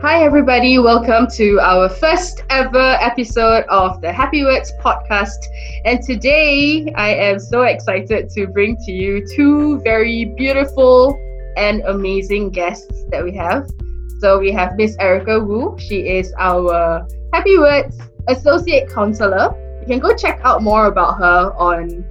Hi, everybody. Welcome to our first ever episode of the Happy Words podcast. And today I am so excited to bring to you two very beautiful and amazing guests that we have. So we have Miss Erica Woo. She is our Happy Words Associate Counselor. You can go check out more about her on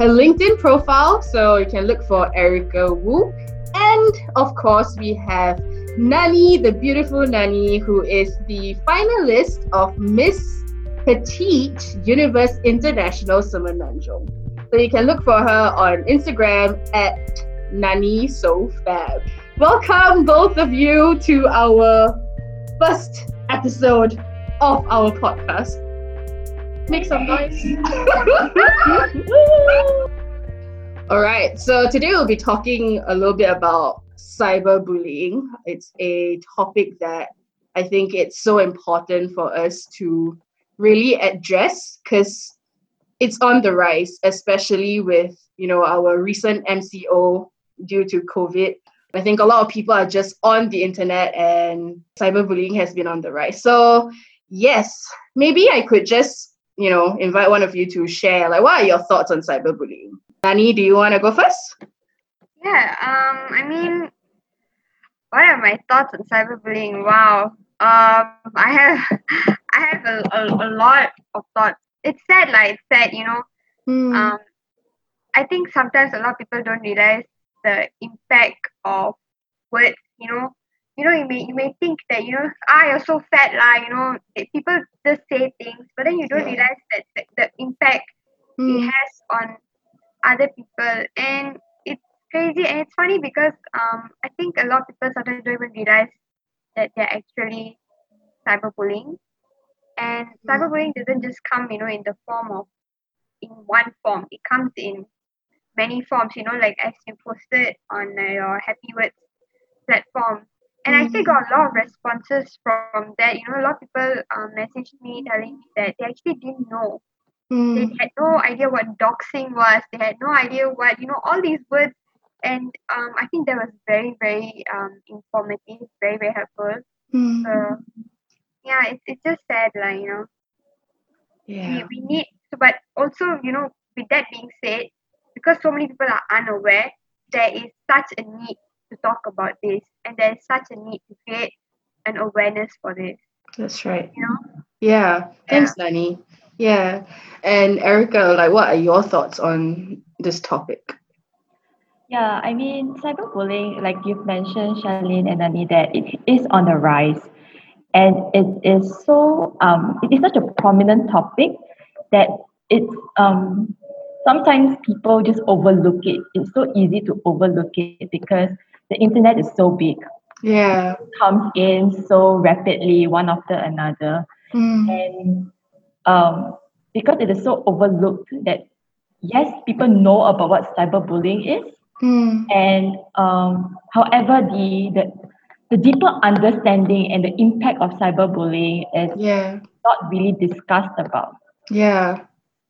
her LinkedIn profile. So you can look for Erica Woo. And of course, we have Nani, the beautiful Nani, who is the finalist of Miss Petite Universe International Summer Semenanjung. So you can look for her on Instagram at Nani So Fab. Welcome both of you to our first episode of our podcast. Make some noise. All right, so today we'll be talking a little bit about cyberbullying. It's a topic that I think it's so important for us to really address because it's on the rise, especially with you know our recent MCO due to COVID. I think a lot of people are just on the internet and cyberbullying has been on the rise. So yes, maybe I could just you know invite one of you to share like what are your thoughts on cyberbullying? Nani, do you want to go first? Yeah, um, I mean, what are my thoughts on cyberbullying? Wow. Um, I have I have a, a, a lot of thoughts. It's sad, like it's sad, you know. Mm. Um, I think sometimes a lot of people don't realize the impact of words. You know, you know, you may you may think that you know, ah, you're so fat, lah. You know, it, people just say things, but then you don't realize that the, the impact it Mm. has on other people, and crazy and it's funny because um I think a lot of people sometimes don't even realize that they're actually cyberbullying, and Mm. cyberbullying doesn't just come you know in the form of in one form. It comes in many forms. You know, like as you posted on uh, your Happy Words platform. And I actually got a lot of responses from that. You know, a lot of people um, messaged me telling me that they actually didn't know they Mm. had no idea what doxing was. They had no idea what you know all these words, and um, I think that was very very um, informative, very very helpful. Mm. So yeah, it's it's just sad, like you know, Yeah. we, we need. So, but also you know, with that being said, because so many people are unaware, there is such a need to talk about this, and there is such a need to create an awareness for this. That's right. You know. Yeah. Thanks, Nani. Yeah. And Erica, like what are your thoughts on this topic? Yeah, I mean, cyberbullying, like you've mentioned, Charlene and Nani, that it is on the rise. And it is so, um, it is such a prominent topic that it's, um, sometimes people just overlook it. It's so easy to overlook it because the internet is so big. Yeah. It comes in so rapidly, one after another. Mm. And um, because it is so overlooked that, yes, people know about what cyberbullying is, Mm. and um, however the, the the deeper understanding and the impact of cyberbullying is Yeah. not really discussed about Yeah.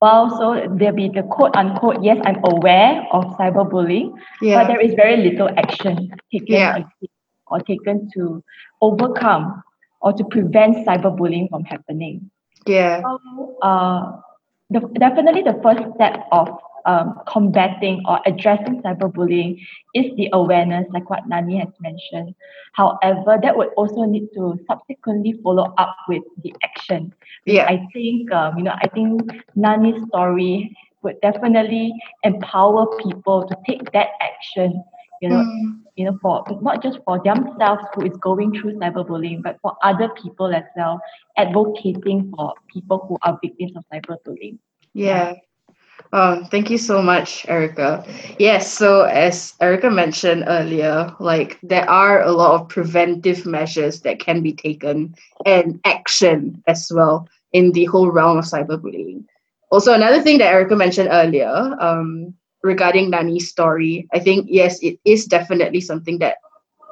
well so there'll be the quote unquote yes i'm aware of cyberbullying but there is very little action taken Yeah. or taken to overcome or to prevent cyberbullying from happening Yeah. so, uh, the, definitely the first step of um, combating or addressing cyberbullying is the awareness, like what Nani has mentioned. However, that would also need to subsequently follow up with the action. Yeah. I think, um, you know, I think Nani's story would definitely empower people to take that action. You know, Mm. you know, for not just for themselves who is going through cyberbullying, but for other people as well, advocating for people who are victims of cyberbullying. Yeah. Um, thank you so much, Erica. Yes, so as Erica mentioned earlier, like there are a lot of preventive measures that can be taken and action as well in the whole realm of cyberbullying. Also, another thing that Erica mentioned earlier, um, regarding Nani's story, I think yes, it is definitely something that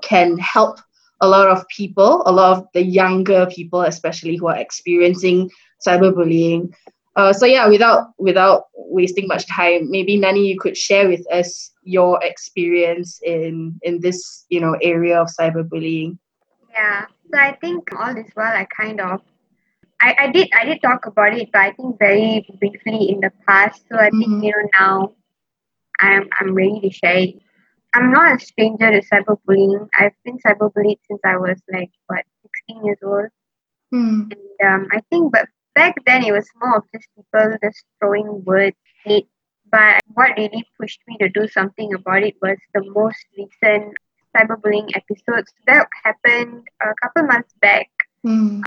can help a lot of people, a lot of the younger people, especially who are experiencing cyberbullying. Uh, so yeah, without without wasting much time, maybe Nani, you could share with us your experience in in this you know area of cyberbullying. Yeah. So I think all this while I kind of I, I did I did talk about it, but I think very briefly in the past. So I think Mhm. you know now I'm I'm ready to share it. I'm not a stranger to cyberbullying. I've been cyberbullied since I was like what 16 years old, Hmm. and um, I think but back then it was more of just people just throwing words, hate. But what really pushed me to do something about it was the most recent cyberbullying episodes that happened a couple months back Hmm.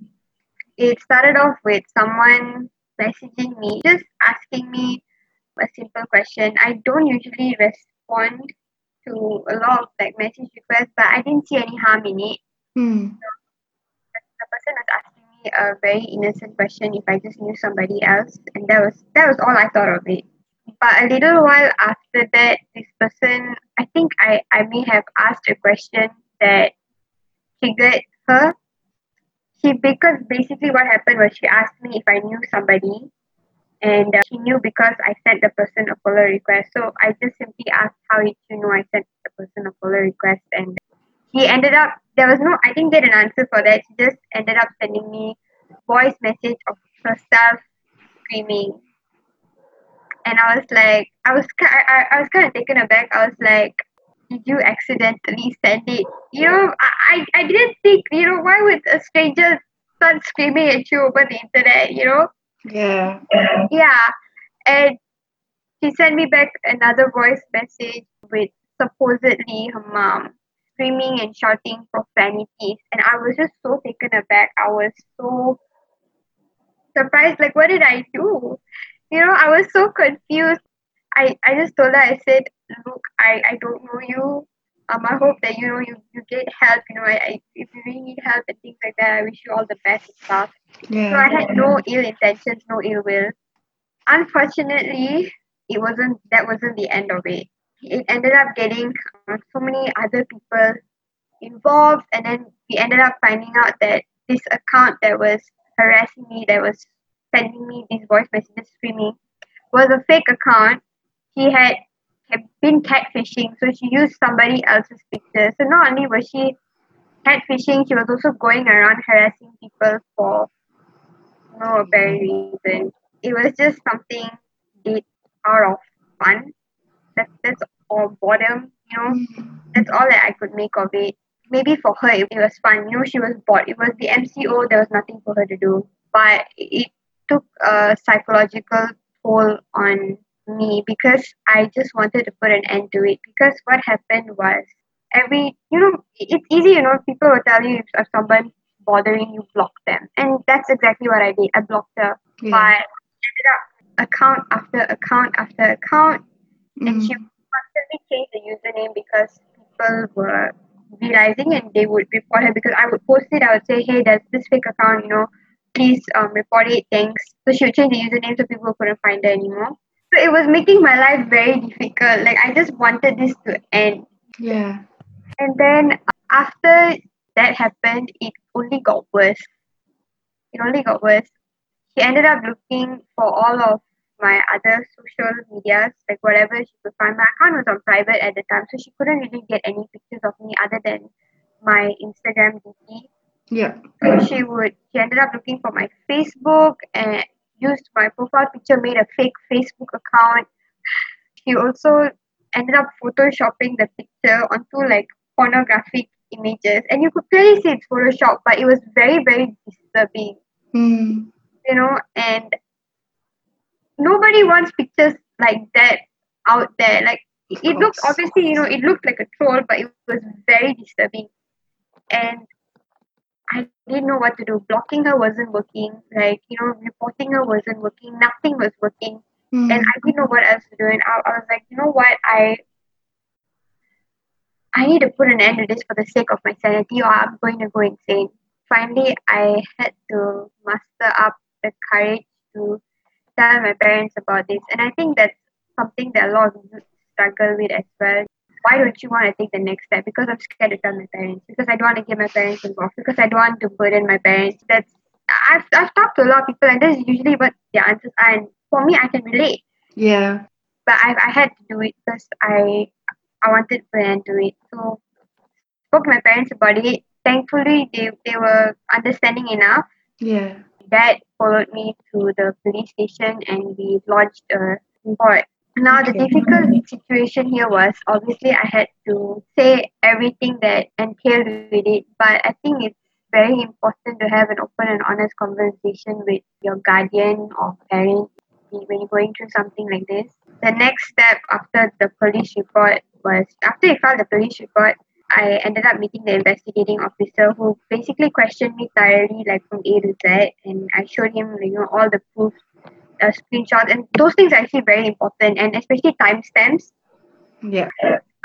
it started off with someone messaging me, just asking me a simple question. I don't usually respond to a lot of like message requests, but I didn't see any harm in it. Hmm. The person was asking a very innocent question if I just knew somebody else, and that was that was all I thought of it. But a little while after that, this person, I think I, I may have asked a question that triggered her she because basically what happened was she asked me if I knew somebody, and uh, she knew because I sent the person a follow request. So I just simply asked, "How did you know I sent the person a follow request?" And he ended up there was no I didn't get an answer for that. She just ended up sending me voice message of herself screaming, and I was like, I was I, I, was kind of taken aback. I was like. Did you accidentally send it? You know, I, I I didn't think, you know, why would a stranger start screaming at you over the internet, you know? Yeah. Yeah. And she sent me back another voice message with supposedly her mom screaming and shouting profanities. And I was just so taken aback. I was so surprised. Like, what did I do? You know, I was so confused. I, I just told her, I said, look, I, I don't know you. Um, I hope that, you know, you, you get help. You know, I, I, if you really need help and things like that, I wish you all the best and stuff. So I had no ill intentions, no ill will. Unfortunately, it wasn't that wasn't the end of it. It ended up getting uh, so many other people involved, and then we ended up finding out that this account that was harassing me, that was sending me these voice messages screaming, was a fake account. She had, been catfishing, so she used somebody else's picture. So not only was she catfishing, she was also going around harassing people for no apparent reason. It was just something did out of fun. That, that's all boredom, you know. That's all that I could make of it. Maybe for her it, it was fun. You know, she was bored. It was the MCO. There was nothing for her to do. But it took a psychological toll on me because I just wanted to put an end to it. Because what happened was every you know it's easy. You know, people will tell you if, if someone bothering you, block them, and that's exactly what I did. I blocked her. Yeah. But ended up account after account after account and she Mm. constantly changed the username because people were realizing and they would report her because I would post it. I would say, "Hey, there's this fake account. You know, please um, report it. Thanks." So she would change the username so people couldn't find her anymore. So it was making my life very difficult. Like I just wanted this to end. Yeah. And then after that happened, it only got worse. It only got worse. She ended up looking for all of my other social medias, like whatever she could find. My account was on private at the time, so she couldn't really get any pictures of me other than my Instagram DP. Yeah. So she would she ended up looking for my Facebook and used my profile picture, made a fake Facebook account. She also ended up photoshopping the picture onto like pornographic images. And you could clearly see it's Photoshop, but it was very, very disturbing, Mm. you know, and nobody wants pictures like that out there. Like it, it looked obviously, you know, it looked like a troll, but it was very disturbing. And I didn't know what to do. Blocking her wasn't working. Like, you know, reporting her wasn't working. Nothing was working. Mm. And I didn't know what else to do. And I, I was like, you know what? I I need to put an end to this for the sake of my sanity or I'm going to go insane. Finally, I had to muster up the courage to tell my parents about this. And I think that's something that a lot of youth struggle with as well. Why don't you want to take the next step? Because I'm scared to tell my parents. Because I don't want to get my parents involved. Because I don't want to burden my parents. That's I've I've talked to a lot of people and that's usually what their answers are. And for me I can relate. Yeah. But I I had to do it because I I wanted to end it. So spoke to my parents about it. thankfully they, they were understanding enough. Yeah. Dad followed me to the police station and we lodged a report. Now the difficult situation here was obviously I had to say everything that entailed with it, but I think it's very important to have an open and honest conversation with your guardian or parent when you're going through something like this. The next step after the police report was after I filed the police report, I ended up meeting the investigating officer who basically questioned me thoroughly, like from A to Z, and I showed him, you know, all the proof, uh, screenshots, and those things are actually very important, and especially timestamps, Yeah.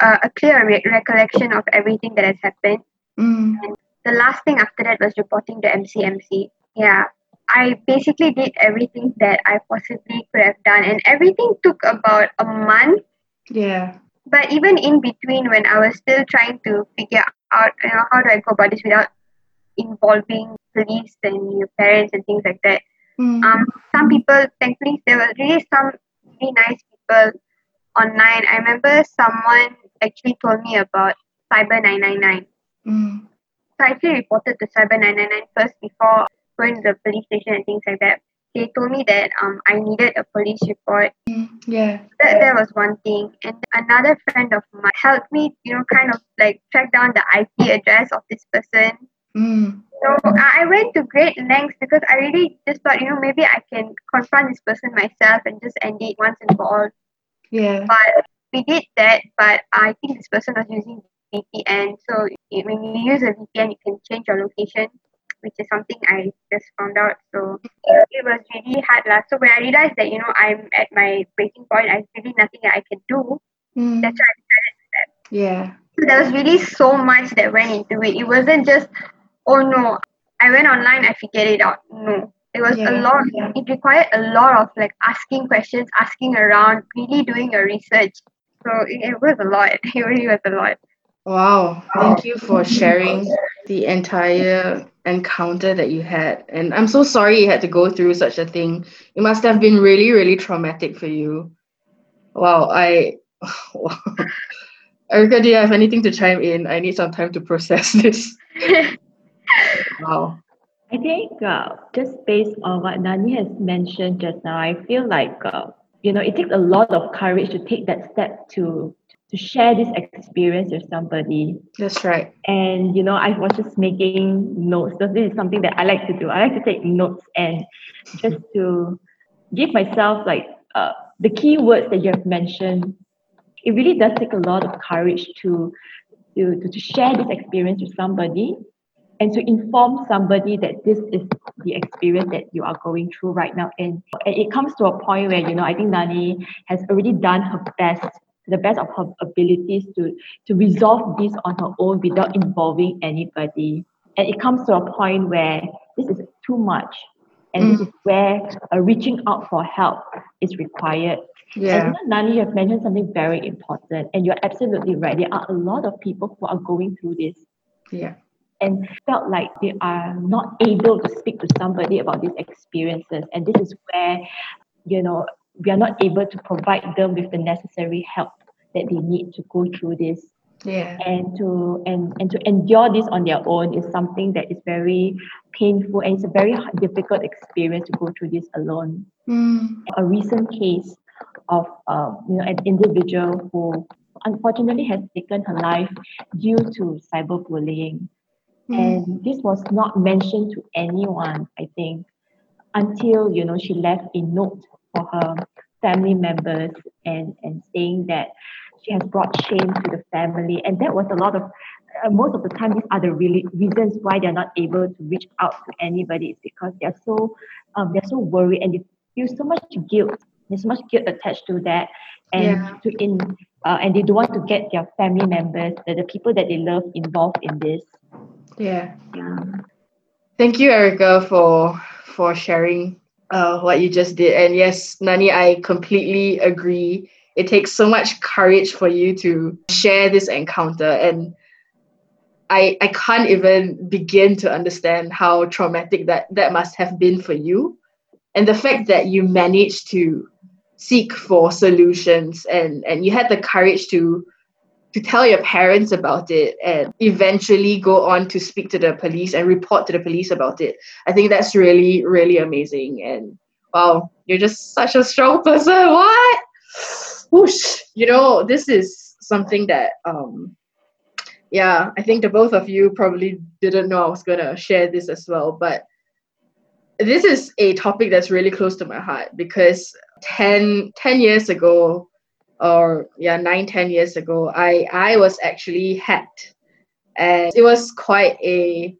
uh, a clear re- recollection of everything that has happened. Mm. The last thing after that was reporting to MCMC. Yeah, I basically did everything that I possibly could have done, and everything took about a month Yeah. But even in between when i was still trying to figure out you know how do i go about this without involving police and your parents and things like that Mm. um some people thankfully there were really some really nice people online i remember someone actually told me about cyber 999 Mm. so i actually reported to cyber 999 first before going to the police station and things like that they told me that um i needed a police report Mm. Yeah. that, that was one thing. And another friend of mine helped me, you know, kind of like track down the IP address of this person. Mm. So I I went to great lengths because I really just thought, you know, maybe I can confront this person myself and just end it once and for all. Yeah. But we did that, but I think this person was using VPN. So when you use a VPN, you can change your location, which is something I just found out. So it, was really hard. lah. So when I realized that, you know, I'm at my breaking point, I really nothing that I can do. Mm. That's why I decided to step. Yeah. So there was really so much that went into it. It wasn't just, oh no, I went online, I figured it out. No. It was Yeah, a lot, yeah. it required a lot of like asking questions, asking around, really doing your research. So it, it was a lot. It really was a lot. Wow. Thank you for sharing the entire encounter that you had. And I'm so sorry you had to go through such a thing. It must have been really, really traumatic for you. Wow. I. Erica, do you have anything to chime in? I need some time to process this. Wow. I think uh, just based on what Nani has mentioned just now, I feel like uh, you know it takes a lot of courage to take that step to to share this experience with somebody. That's right. And you know, I was just making notes. So this is something that I like to do. I like to take notes and just to give myself like uh, the key words that you have mentioned. It really does take a lot of courage to to, to, to share this experience with somebody and to inform somebody that this is the experience that you are going through right now. And, and it comes to a point where, you know, I think Nani has already done her best, the best of her abilities to, to resolve this on her own without involving anybody. And it comes to a point where this is too much. And this is where uh, reaching out for help is required. Yeah. And Nani, you have mentioned something very important, and you're absolutely right. There are a lot of people who are going through this Yeah. and felt like they are not able to speak to somebody about these experiences. And this is where, you know, we are not able to provide them with the necessary help that they need to go through this. Yeah. And to and, and to endure this on their own is something that is very painful and it's a very difficult experience to go through this alone Mm. a recent case of um, you know an individual who unfortunately has taken her life due to cyberbullying. Mm. And this was not mentioned to anyone, I think, until you know she left a note for her family members and and saying that she has brought shame to the family, and that was a lot of. Uh, most of the time, these are the really reasons why they're not able to reach out to anybody. Is because they're so um, they're so worried and they feel so much guilt. There's so much guilt attached to that, and Yeah. to in uh, and they don't want to get their family members, the, the people that they love, involved in this. Yeah. Yeah. Thank you, Erica, for for sharing uh, what you just did. And yes, Nani, I completely agree. It takes so much courage for you to share this encounter, and I I can't even begin to understand how traumatic that that must have been for you, and the fact that you managed to seek for solutions and and you had the courage to to tell your parents about it and eventually go on to speak to the police and report to the police about it. I think that's really, really amazing. And wow, you're just such a strong person. What? Whoosh. You know, this is something that um yeah, I think the both of you probably didn't know I was gonna share this as well, but this is a topic that's really close to my heart because 10, 10 years ago or yeah nine ten years ago i i was actually hacked. And it was quite a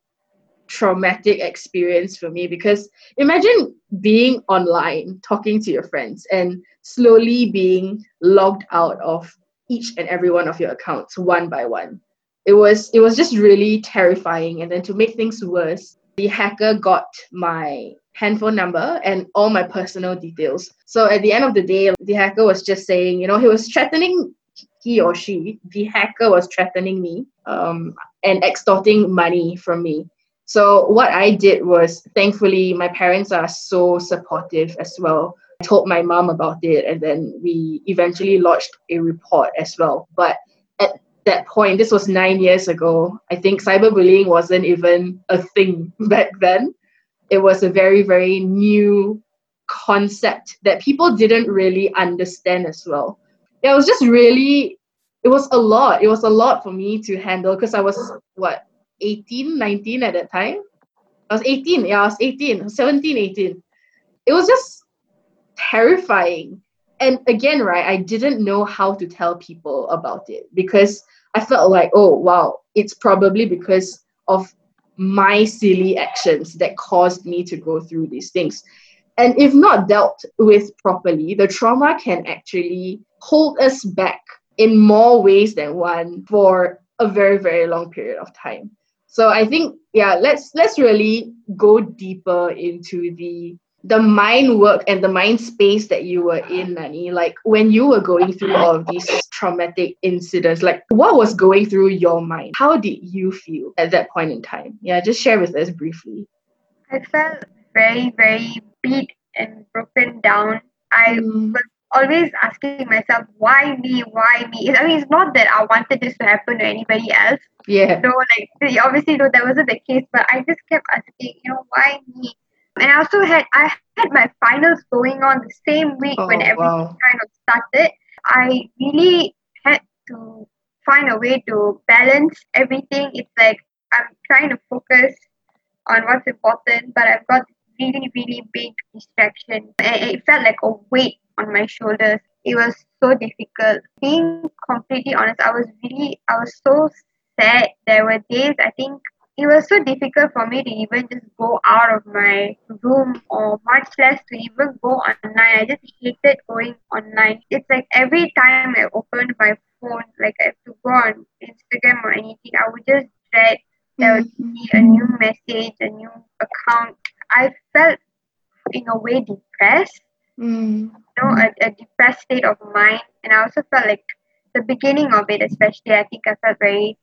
traumatic experience for me because imagine being online talking to your friends and slowly being logged out of each and every one of your accounts one by one. It was it was just really terrifying. And then to make things worse the hacker got my handphone number and all my personal details. So at the end of the day, the hacker was just saying, you know, he was threatening he or she, the hacker was threatening me um, and extorting money from me. So what I did was, thankfully, my parents are so supportive as well. I told my mom about it, and then we eventually lodged a report as well. But at that point, this was nine years ago. I think cyberbullying wasn't even a thing back then it was a very, very new concept that people didn't really understand as well. It was just really, it was a lot. It was a lot for me to handle because I was, what, 18, 19 at that time? I was 18. Yeah, I was 18, 17, 18. It was just terrifying. And again, right, I didn't know how to tell people about it because I felt like, oh, wow, it's probably because of my silly actions that caused me to go through these things. And if not dealt with properly, the trauma can actually hold us back in more ways than one for a very, very long period of time. So I think, yeah, let's let's really go deeper into the the mind work and the mind space that you were in, Nani, like when you were going through all of these traumatic incidents, like what was going through your mind? How did you feel at that point in time? Yeah, just share with us briefly. I felt very, very beat and broken down. I mm. was always asking myself, why me? Why me? I mean, it's not that I wanted this to happen to anybody else. Yeah. No, like obviously, no, that wasn't the case. But I just kept asking, you know, why me? And I also had I had my finals going on the same week oh, when everything wow. kind of started. I really had to find a way to balance everything. It's like I'm trying to focus on what's important, but I've got really, really big distraction. And it felt like a weight on my shoulders. It was so difficult. Being completely honest, I was really, I was so sad. There were days I think it was so difficult for me to even just go out of my room or much less to even go online. I just hated going online. It's like every time I opened my phone, like I have to go on Instagram or anything, I would just dread there would mm-hmm. be a new message, a new account. I felt in a way depressed. Mm. You know, a, a depressed state of mind. And I also felt like the beginning of it especially I think I felt very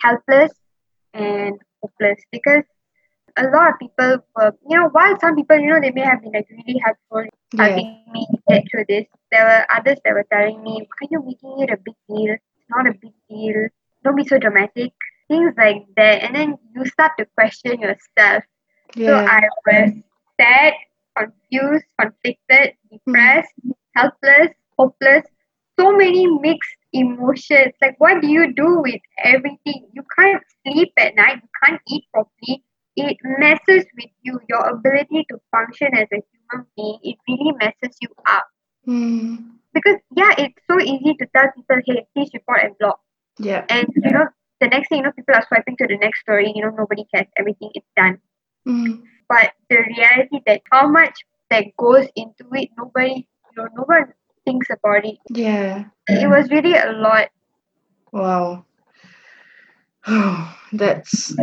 helpless and hopeless because a lot of people were, you know, while some people, you know, they may have been like really helpful yeah. helping me get through this, there were others that were telling me, why are you making it a big deal? It's not a big deal. Don't be so dramatic. Things like that. And then you start to question yourself. Yeah. So I was sad, confused, conflicted, depressed, mm-hmm. helpless, hopeless. So many mixed emotions. Like, what do you do with everything? You can't sleep at night, you can't eat properly. It messes with you, your ability to function as a human being. It really messes you up. Mm. Because, yeah, it's so easy to tell people, hey, please report and block. Yeah. And, you know, the next thing, you know, people are swiping to the next story, you know, nobody cares, everything is done. Mm. But the reality that how much that goes into it, nobody, you know, no one thinks about it. Yeah. It was really a lot. Wow. that's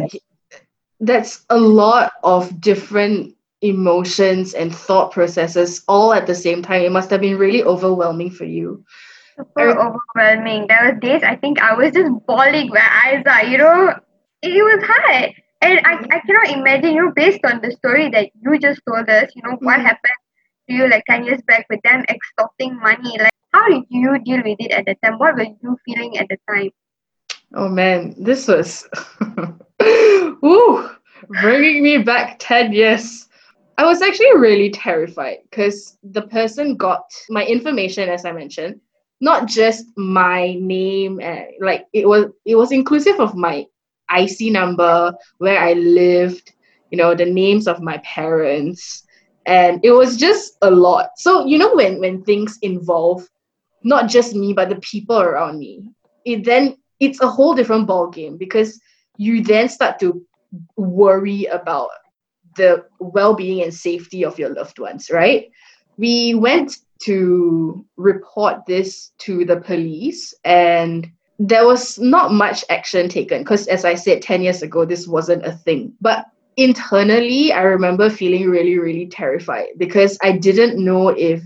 that's a lot of different emotions and thought processes all at the same time. It must have been really overwhelming for you. Super overwhelming. There were days I think I was just bawling my eyes out, you know. It was hard. And I, I cannot imagine, you know, based on the story that you just told us, you know, what mm-hmm. happened to you like 10 years back with them extorting money. Like, how did you deal with it at the time? What were you feeling at the time? Oh man, this was Ooh, bringing me back 10 years. I was actually really terrified because the person got my information, as I mentioned, not just my name, and like it was it was inclusive of my IC number, where I lived, you know, the names of my parents, and it was just a lot. So you know when when things involve not just me but the people around me, it then it's a whole different ball game because you then start to worry about the well-being and safety of your loved ones right we went to report this to the police and there was not much action taken because as i said 10 years ago this wasn't a thing but internally i remember feeling really really terrified because i didn't know if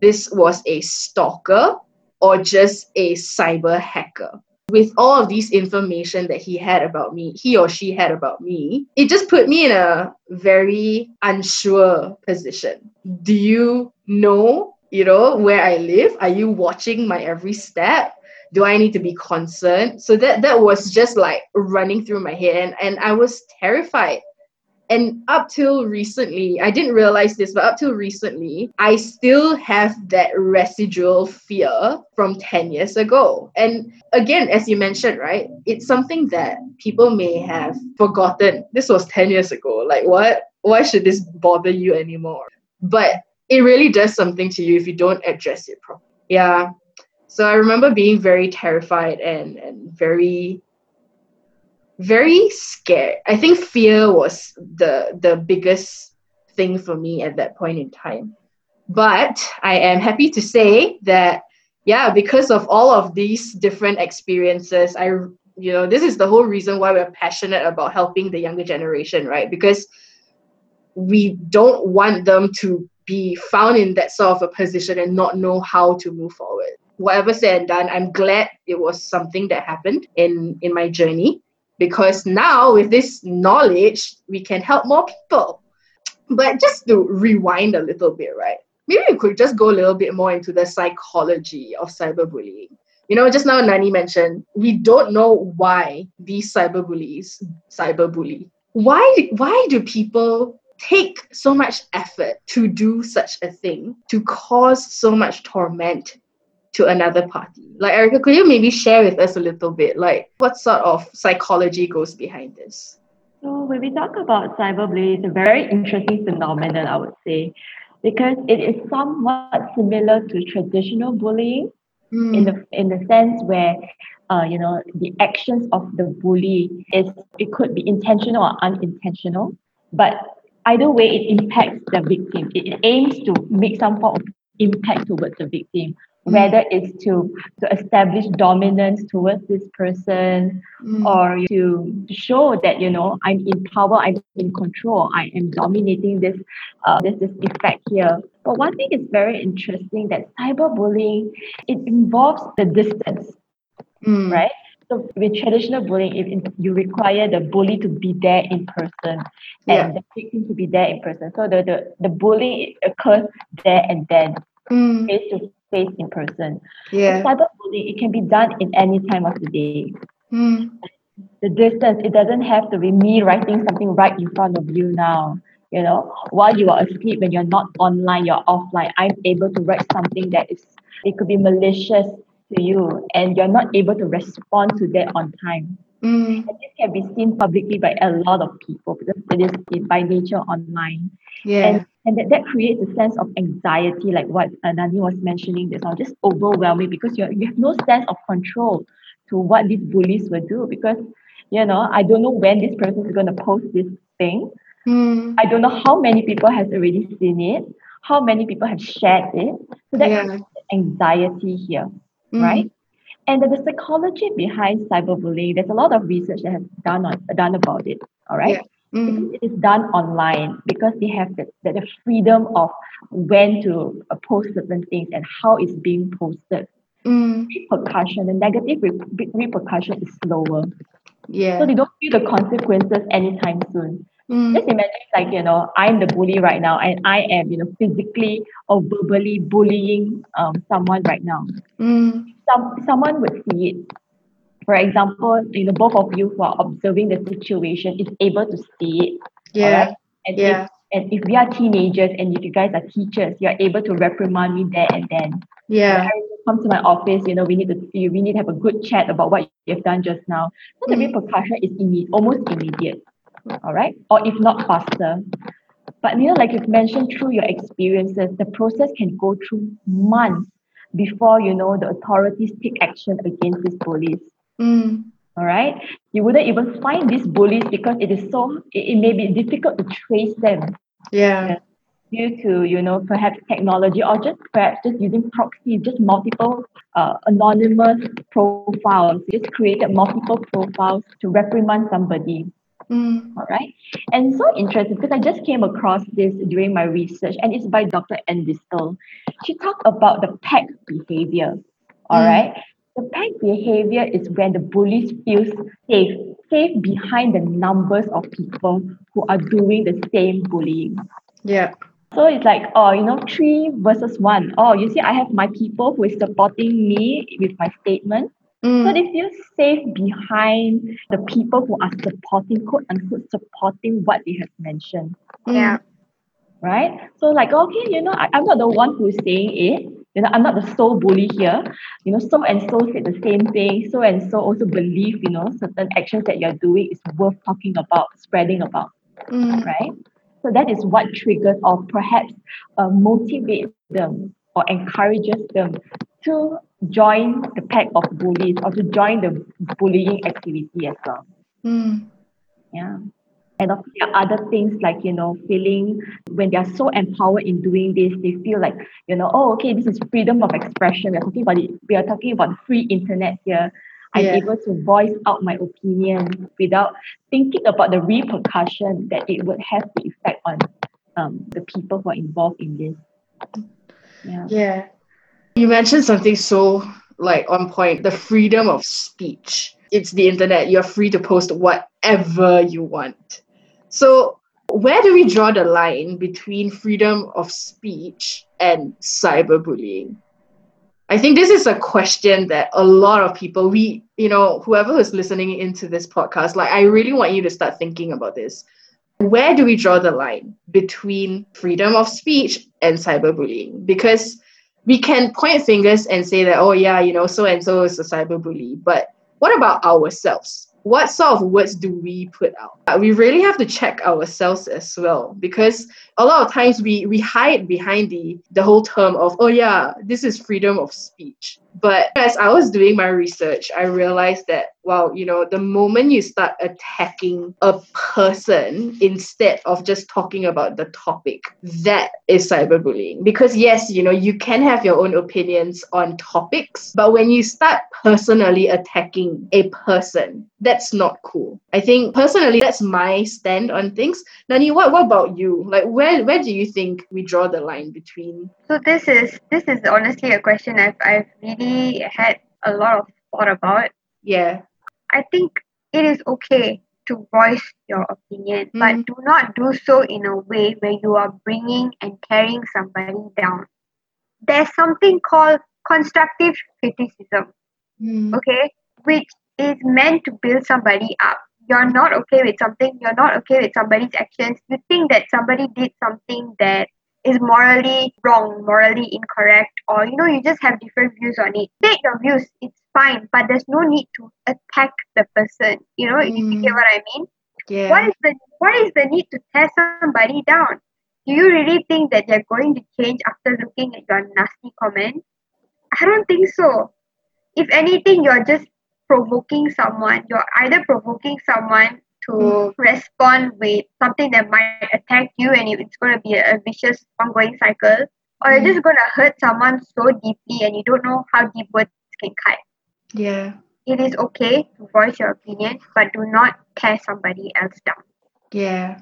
this was a stalker or just a cyber hacker with all of these information that he had about me, he or she had about me, it just put me in a very unsure position. Do you know, you know, where I live? Are you watching my every step? Do I need to be concerned? So that that was just like running through my head and, and I was terrified and up till recently, I didn't realize this, but up till recently, I still have that residual fear from 10 years ago. And again, as you mentioned, right, it's something that people may have forgotten. This was 10 years ago. Like, what? Why should this bother you anymore? But it really does something to you if you don't address it properly. Yeah. So I remember being very terrified and, and very very scared. I think fear was the the biggest thing for me at that point in time. But I am happy to say that yeah, because of all of these different experiences, I you know, this is the whole reason why we're passionate about helping the younger generation, right? Because we don't want them to be found in that sort of a position and not know how to move forward. Whatever said and done, I'm glad it was something that happened in in my journey because now with this knowledge, we can help more people. But just to rewind a little bit, right? Maybe we could just go a little bit more into the psychology of cyberbullying. You know, just now Nani mentioned we don't know why these cyberbullies cyberbully. Why why do people take so much effort to do such a thing, to cause so much torment to another party. Like Erica, could you maybe share with us a little bit, like what sort of psychology goes behind this? So when we talk about cyberbullying, it's a very interesting phenomenon, I would say, because it is somewhat similar to traditional bullying mm. in the in the sense where uh, you know the actions of the bully is it could be intentional or unintentional, but either way it impacts the victim. It aims to make some form of impact towards the victim. Whether it's to, to establish dominance towards this person mm. or to show that you know i'm in power i'm in control i am dominating this uh, this this effect here but one thing is very interesting that cyberbullying it involves the distance mm. right so with traditional bullying, if you require the bully to be there in person and yeah. the victim to be there in person. So the, the, the bullying occurs there and then, mm. face to face in person. Yeah. Cyberbullying, it can be done in any time of the day. Mm. The distance, it doesn't have to be me writing something right in front of you now. You know, while you are asleep, when you're not online, you're offline, I'm able to write something that is, it could be malicious to you, and you're not able to respond to that on time. Mm. And this can be seen publicly by a lot of people because it is by nature online. Yeah. And, and that, that creates a sense of anxiety, like what Nani was mentioning, this all just overwhelming because you you have no sense of control to what these bullies will do because you know I don't know when this person is going to post this thing. Mm. I don't know how many people has already seen it, how many people have shared it. So that yeah. anxiety here, mm. right? And the psychology behind cyberbullying, there's a lot of research that has done on done about it. All right. Yeah. Mm. It is done online because they have the, the, the freedom of when to uh, post certain things and how it's being posted. Mm. Repercussion, the negative re- repercussion is slower. Yeah. So they don't feel the consequences anytime soon. Mm. Just imagine, like, you know, I'm the bully right now and I am, you know, physically or verbally bullying um, someone right now. Mm. Some, someone would see it for example, you know, both of you who are observing the situation is able to see it. Yeah. alright? And Yeah. If, and if we are teenagers and if you guys are teachers, you're able to reprimand me there and then. Yeah. Come to my office, you know, we need to we need to have a good chat about what you've done just now. So the Mm. repercussion is imme- almost immediate. All right. Or if not faster. But you know, like you've mentioned through your experiences, the process can go through months before you know the authorities take action against these bullies. Mm. All right. You wouldn't even find these bullies because it is so it, it may be difficult to trace them Yeah. due to you know perhaps technology or just perhaps just using proxy, just multiple uh, anonymous profiles. Just created multiple profiles to reprimand somebody. Mm. All right. And so interesting because I just came across this during my research, and it's by Dr. Ann Distel. She talked about the pack behavior. All Mm. right. The pack behavior is when the bullies feel safe, safe behind the numbers of people who are doing the same bullying. Yeah. So it's like, oh, you know, three versus one. Oh, you see, I have my people who is supporting me with my statement. So Mm. they feel safe behind the people who are supporting, quote unquote, supporting what they have mentioned, Yeah. right? So like, okay, you know, I, I'm not the one who's saying it. You know, I'm not the sole bully here. You know, so and so said the same thing. So and so also believe, you know, certain actions that you're doing is worth talking about, spreading about, Mm. right? So that is what triggers or perhaps uh, motivates them or encourages them to join the pack of bullies or to join the bullying activity as well. Mm. Yeah. And of course, there are other things like, you know, feeling when they are so empowered in doing this, they feel like, you know, oh, okay, this is freedom of expression. We're talking about it. We are talking about free internet here. I'm Yeah. able to voice out my opinion without thinking about the repercussion that it would have the effect on um, the people who are involved in this. Yeah. Yeah. You mentioned something so like on point, the freedom of speech. It's the internet. You're free to post whatever you want. So where do we draw the line between freedom of speech and cyberbullying? I think this is a question that a lot of people, we, you know, whoever is listening into this podcast, like I really want you to start thinking about this. Where do we draw the line between freedom of speech and cyberbullying? Because we can point fingers and say that, oh, yeah, you know, so and so is a cyberbully. But what about ourselves? What sort of words do we put out? We really have to check ourselves as well because a lot of times we, we hide behind the, the whole term of, oh, yeah, this is freedom of speech. But as I was doing my research, I realized that, well, you know, the moment you start attacking a person instead of just talking about the topic, that is cyberbullying. Because, yes, you know, you can have your own opinions on topics, but when you start personally attacking a person, that's not cool. I think personally, that's my stand on things. Nani, what, what about you? Like, where, where do you think we draw the line between? So this is this is honestly a question I've I've really had a lot of thought about. Yeah. I think it is okay to voice your opinion, Mhm. but do not do so in a way where you are bringing and tearing somebody down. There's something called constructive criticism, Mm. okay, which is meant to build somebody up. You're not okay with something, you're not okay with somebody's actions. You think that somebody did something that is morally wrong, morally incorrect, or you know, you just have different views on it. State your views, it's fine, but there's no need to attack the person. You know, if you get Mm. what I mean? Yeah. What is the what is the need to tear somebody down? Do you really think that they're going to change after looking at your nasty comment? I don't think so. If anything, you're just provoking someone. You're either provoking someone to Mm. respond with something that might attack you and it's going to be a, vicious ongoing cycle, or you're Mm. just going to hurt someone so deeply and you don't know how deep words can cut. Yeah. It is okay to voice your opinion, but do not tear somebody else down. Yeah.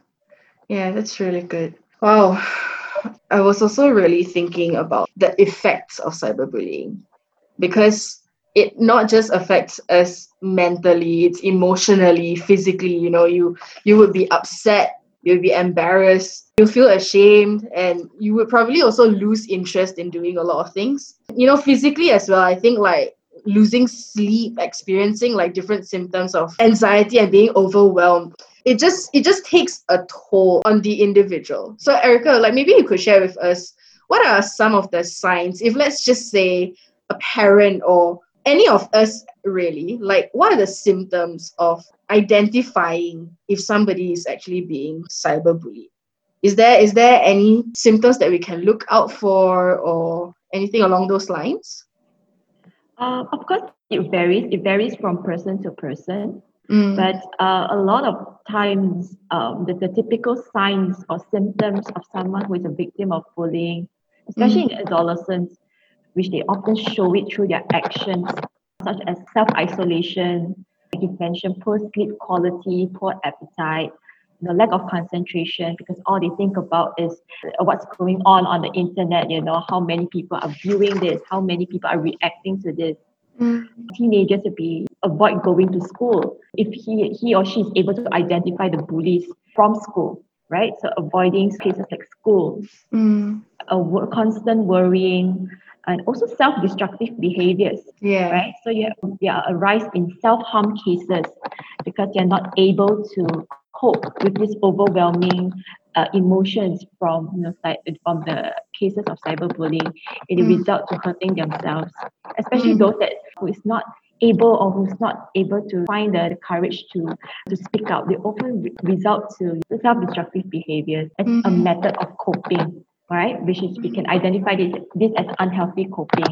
Yeah, that's really good. Wow. I was also really thinking about the effects of cyberbullying because it not just affects us mentally, it's emotionally, physically, you know, you you would be upset, you'll be embarrassed, you'll feel ashamed, and you would probably also lose interest in doing a lot of things. You know, physically as well, I think like losing sleep, experiencing like different symptoms of anxiety and being overwhelmed. It just it just takes a toll on the individual. So Erica, like maybe you could share with us what are some of the signs if let's just say a parent or any of us really like what are the symptoms of identifying if somebody is actually being cyberbullied? Is there is there any symptoms that we can look out for or anything along those lines? Uh, of course it varies it varies from person to person Mm. but uh, a lot of times um, the, the typical signs or symptoms of someone who is a victim of bullying especially in adolescence which they often show it through their actions such as self-isolation like you mentioned poor sleep quality poor appetite the lack of concentration because all they think about is what's going on on the internet you know how many people are viewing this how many people are reacting to this. Teenagers to be avoid going to school. If he he or she is able to identify the bullies from school right? So avoiding places like school. Mm. a constant worrying and also self-destructive behaviors yeah right so you have yeah, a rise in self-harm cases because they're not able to cope with this overwhelming uh, emotions from you know from the cases of cyberbullying it Mm. result to hurting themselves especially Mm. those that who is not able or who's not able to find the courage to to speak out they often re- result to self-destructive behaviors as a Mhm. method of coping right which is we can identify this, this as unhealthy coping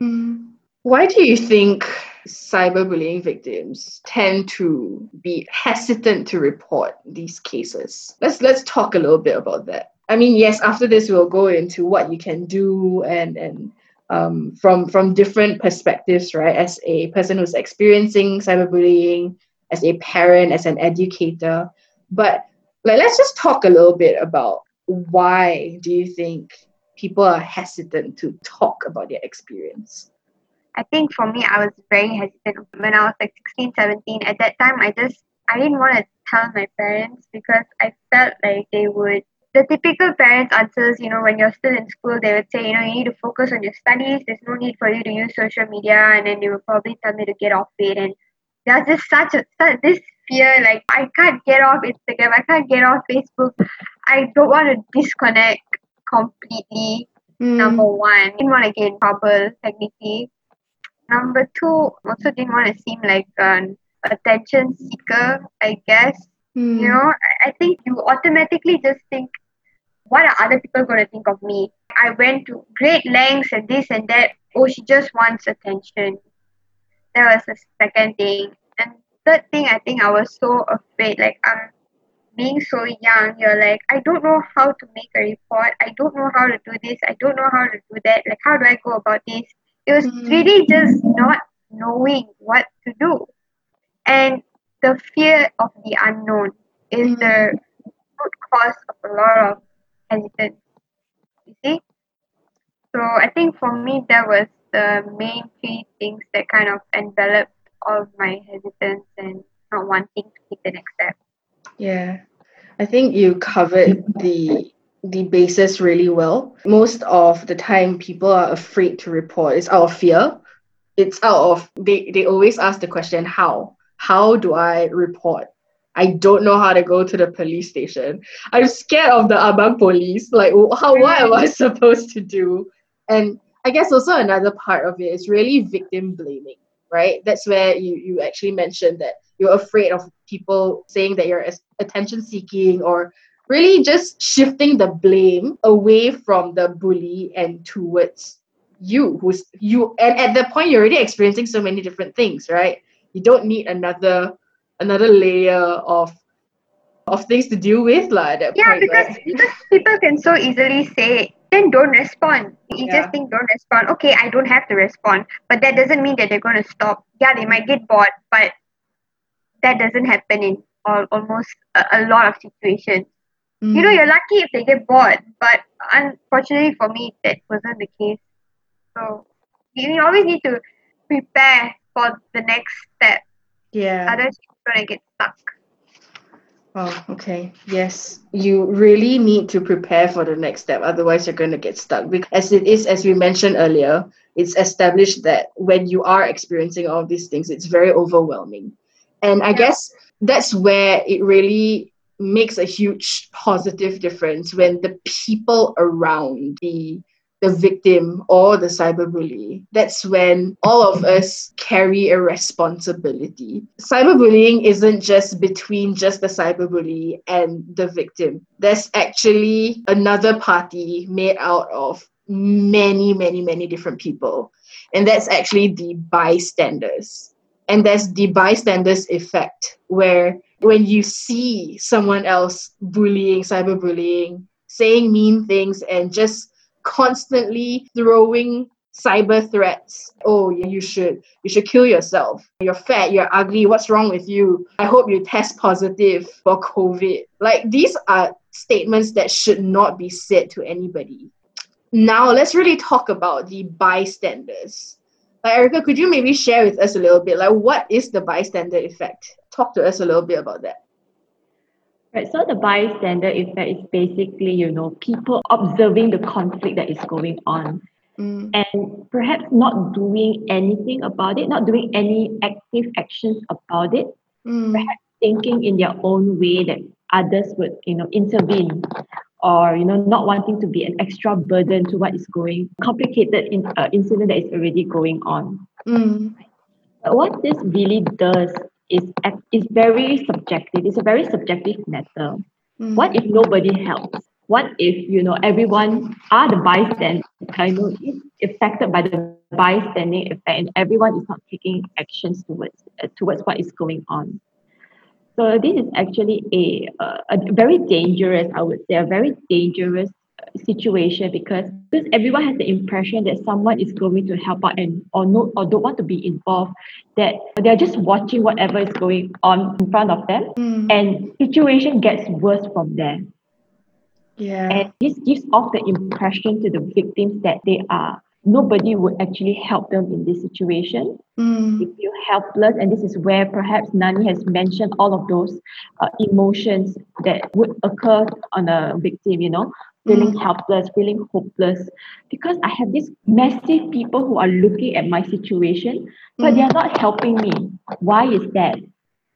Mm. Why do you think cyberbullying victims tend to be hesitant to report these cases? Let's let's talk a little bit about that. I mean, yes, after this we'll go into what you can do and and um, from from different perspectives, right? As a person who's experiencing cyberbullying, as a parent, as an educator, but like let's just talk a little bit about why do you think people are hesitant to talk about their experience? I think for me, I was very hesitant when I was like 16, 17. At that time, I just, I didn't want to tell my parents because I felt like they would, the typical parents' answers, you know, when you're still in school, they would say, you know, you need to focus on your studies. There's no need for you to use social media. And then they would probably tell me to get off it. And there's just such a, such, this fear, like, I can't get off Instagram. I can't get off Facebook. I don't want to disconnect completely number one. Didn't want to get in trouble technically. Number two, also didn't want to seem like an attention seeker, I guess. Mm. You know, I, I think you automatically just think, what are other people going to think of me? I went to great lengths and this and that. Oh, she just wants attention. That was the second thing. And third thing, I think I was so afraid. Like, I'm being so young, you're like, I don't know how to make a report. I don't know how to do this. I don't know how to do that. Like, how do I go about this? It was Mm. really just not knowing what to do. And the fear of the unknown is Mm. the root cause of a lot of hesitance. You see? So I think for me, that was the main three things that kind of enveloped all of my hesitance and not wanting to take the next step. Yeah, I think you covered the the basis really well. Most of the time, people are afraid to report. It's out of fear. It's out of they. They always ask the question, "How? How do I report?" I don't know how to go to the police station. I'm scared of the Abang police. Like, how? What am I supposed to do? And I guess also another part of it is really victim blaming, right? That's where you you actually mentioned that you're afraid of people saying that you're attention seeking or really just shifting the blame away from the bully and towards you who's you and at that point you're already experiencing so many different things right you don't need another another layer of of things to deal with that Yeah, point because right? because people can so easily say, then don't respond. You Yeah. just think don't respond. Okay, I don't have to respond, but that doesn't mean that they're going to stop. Yeah, they might get bored, but that doesn't happen in all, almost a, a lot of situations. You know, Mm. you're lucky if they get bored, but unfortunately for me, that wasn't the case. So you, always need to prepare for the next step. yeah Otherwise, you're going to get stuck. Oh, okay. Yes. You really need to prepare for the next step. Otherwise, you're going to get stuck. Because as it is, as we mentioned earlier, it's established that when you are experiencing all these things, it's very overwhelming. And I yeah. guess that's where it really makes a huge positive difference when the people around the the victim or the cyberbully, that's when all of us carry a responsibility. Cyberbullying isn't just between just the cyberbully and the victim. There's actually another party made out of many, many, many different people. And that's actually the bystanders. And there's the bystanders effect, where when you see someone else bullying, cyberbullying, saying mean things, and just constantly throwing cyber threats. Oh, you should you should kill yourself. You're fat, you're ugly. What's wrong with you? I hope you test positive for COVID. Like these are statements that should not be said to anybody. Now let's really talk about the bystanders. Like Erica, could you maybe share with us a little bit like what is the bystander effect? Talk to us a little bit about that. Right, so the bystander effect is basically, you know, people observing the conflict that is going on mm. and perhaps not doing anything about it, not doing any active actions about it, mm. perhaps thinking in their own way that others would, you know, intervene or, you know, not wanting to be an extra burden to what is going, complicated in, uh, incident that is already going on. Mm. But what this really does is is very subjective. It's a very subjective matter. Mm. What if nobody helps? What if you know everyone are the bystanders kind of affected by the bystander effect, and everyone is not taking actions towards uh, towards what is going on? So this is actually a, uh, a very dangerous, I would say, a very dangerous situation because because everyone has the impression that someone is going to help out and or no or don't want to be involved that they're just watching whatever is going on in front of them mm. and situation gets worse from there yeah and this gives off the impression to the victims that they are nobody would actually help them in this situation mm. they feel helpless and this is where perhaps nani has mentioned all of those uh, emotions that would occur on a victim you know feeling mm. helpless, feeling hopeless, because I have these massive people who are looking at my situation, but mm. they are not helping me. Why is that?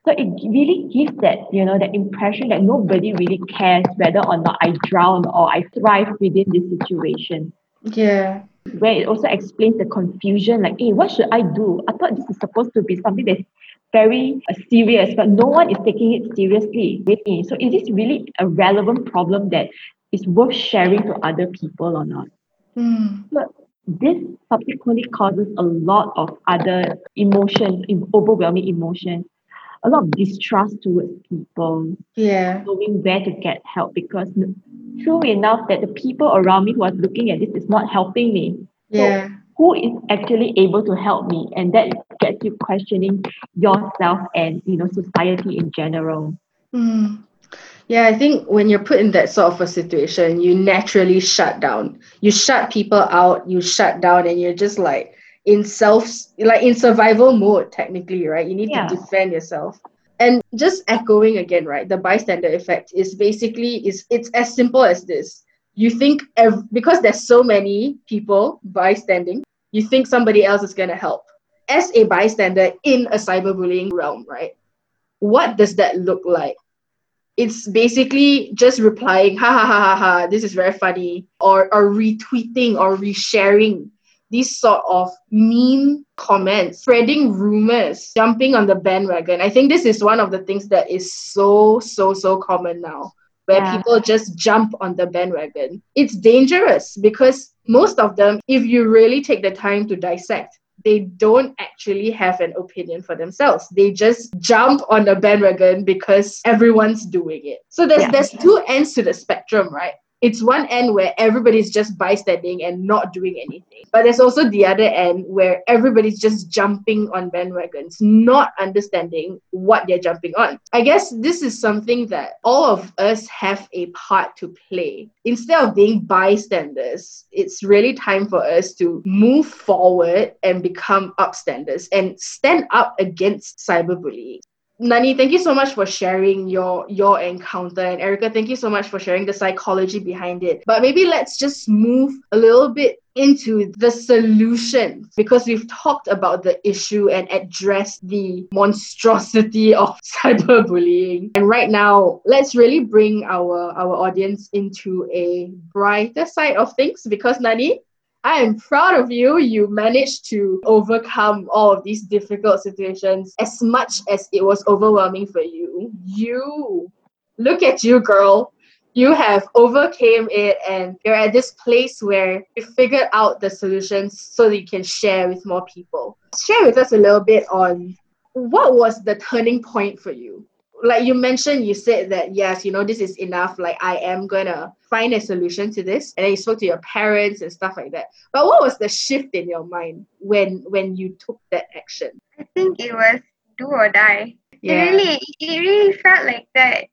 So it really gives that, you know, that impression that nobody really cares whether or not I drown or I thrive within this situation. Yeah. Where it also explains the confusion, like, hey, what should I do? I thought this is supposed to be something that's very uh, serious, but no one is taking it seriously with me. So is this really a relevant problem that is worth sharing to other people or not. Mm. But this subsequently causes a lot of other emotions, overwhelming emotions, a lot of distrust towards people. Yeah. Knowing where to get help because true enough that the people around me who are looking at this is not helping me. Yeah. So who is actually able to help me? And that gets you questioning yourself and you know society in general. Mm. Yeah, I think when you're put in that sort of a situation, you naturally shut down. You shut people out, you shut down, and you're just like in self, like in survival mode, technically, right? You need yeah. to defend yourself. And just echoing again, right? The bystander effect is basically is it's as simple as this. You think ev- because there's so many people bystanding, you think somebody else is gonna help. As a bystander in a cyberbullying realm, right? What does that look like? it's basically just replying, ha ha ha ha ha, this is very funny, or, or retweeting or resharing these sort of mean comments, spreading rumors, jumping on the bandwagon. I think this is one of the things that is so, so, so common now, where yeah. people just jump on the bandwagon. It's dangerous because most of them, if you really take the time to dissect, they don't actually have an opinion for themselves. They just jump on the bandwagon because everyone's doing it. So there's yeah. there's two ends to the spectrum, right? It's one end where everybody's just bystanding and not doing anything. But there's also the other end where everybody's just jumping on bandwagons, not understanding what they're jumping on. I guess this is something that all of us have a part to play. Instead of being bystanders, it's really time for us to move forward and become upstanders and stand up against cyberbullying. Nani, thank you so much for sharing your your encounter, and Erica, thank you so much for sharing the psychology behind it. But maybe let's just move a little bit into the solution because we've talked about the issue and addressed the monstrosity of cyberbullying. And right now, let's really bring our our audience into a brighter side of things because Nani, I am proud of you. You managed to overcome all of these difficult situations as much as it was overwhelming for you. You look at you, girl. You have overcame it and you're at this place where you figured out the solutions so that you can share with more people. Share with us a little bit on what was the turning point for you? Like you mentioned, you said that yes, you know, this is enough. Like I am gonna find a solution to this. And then you spoke to your parents and stuff like that. But what was the shift in your mind when when you took that action? I think it was do or die. Yeah. It really it really felt like that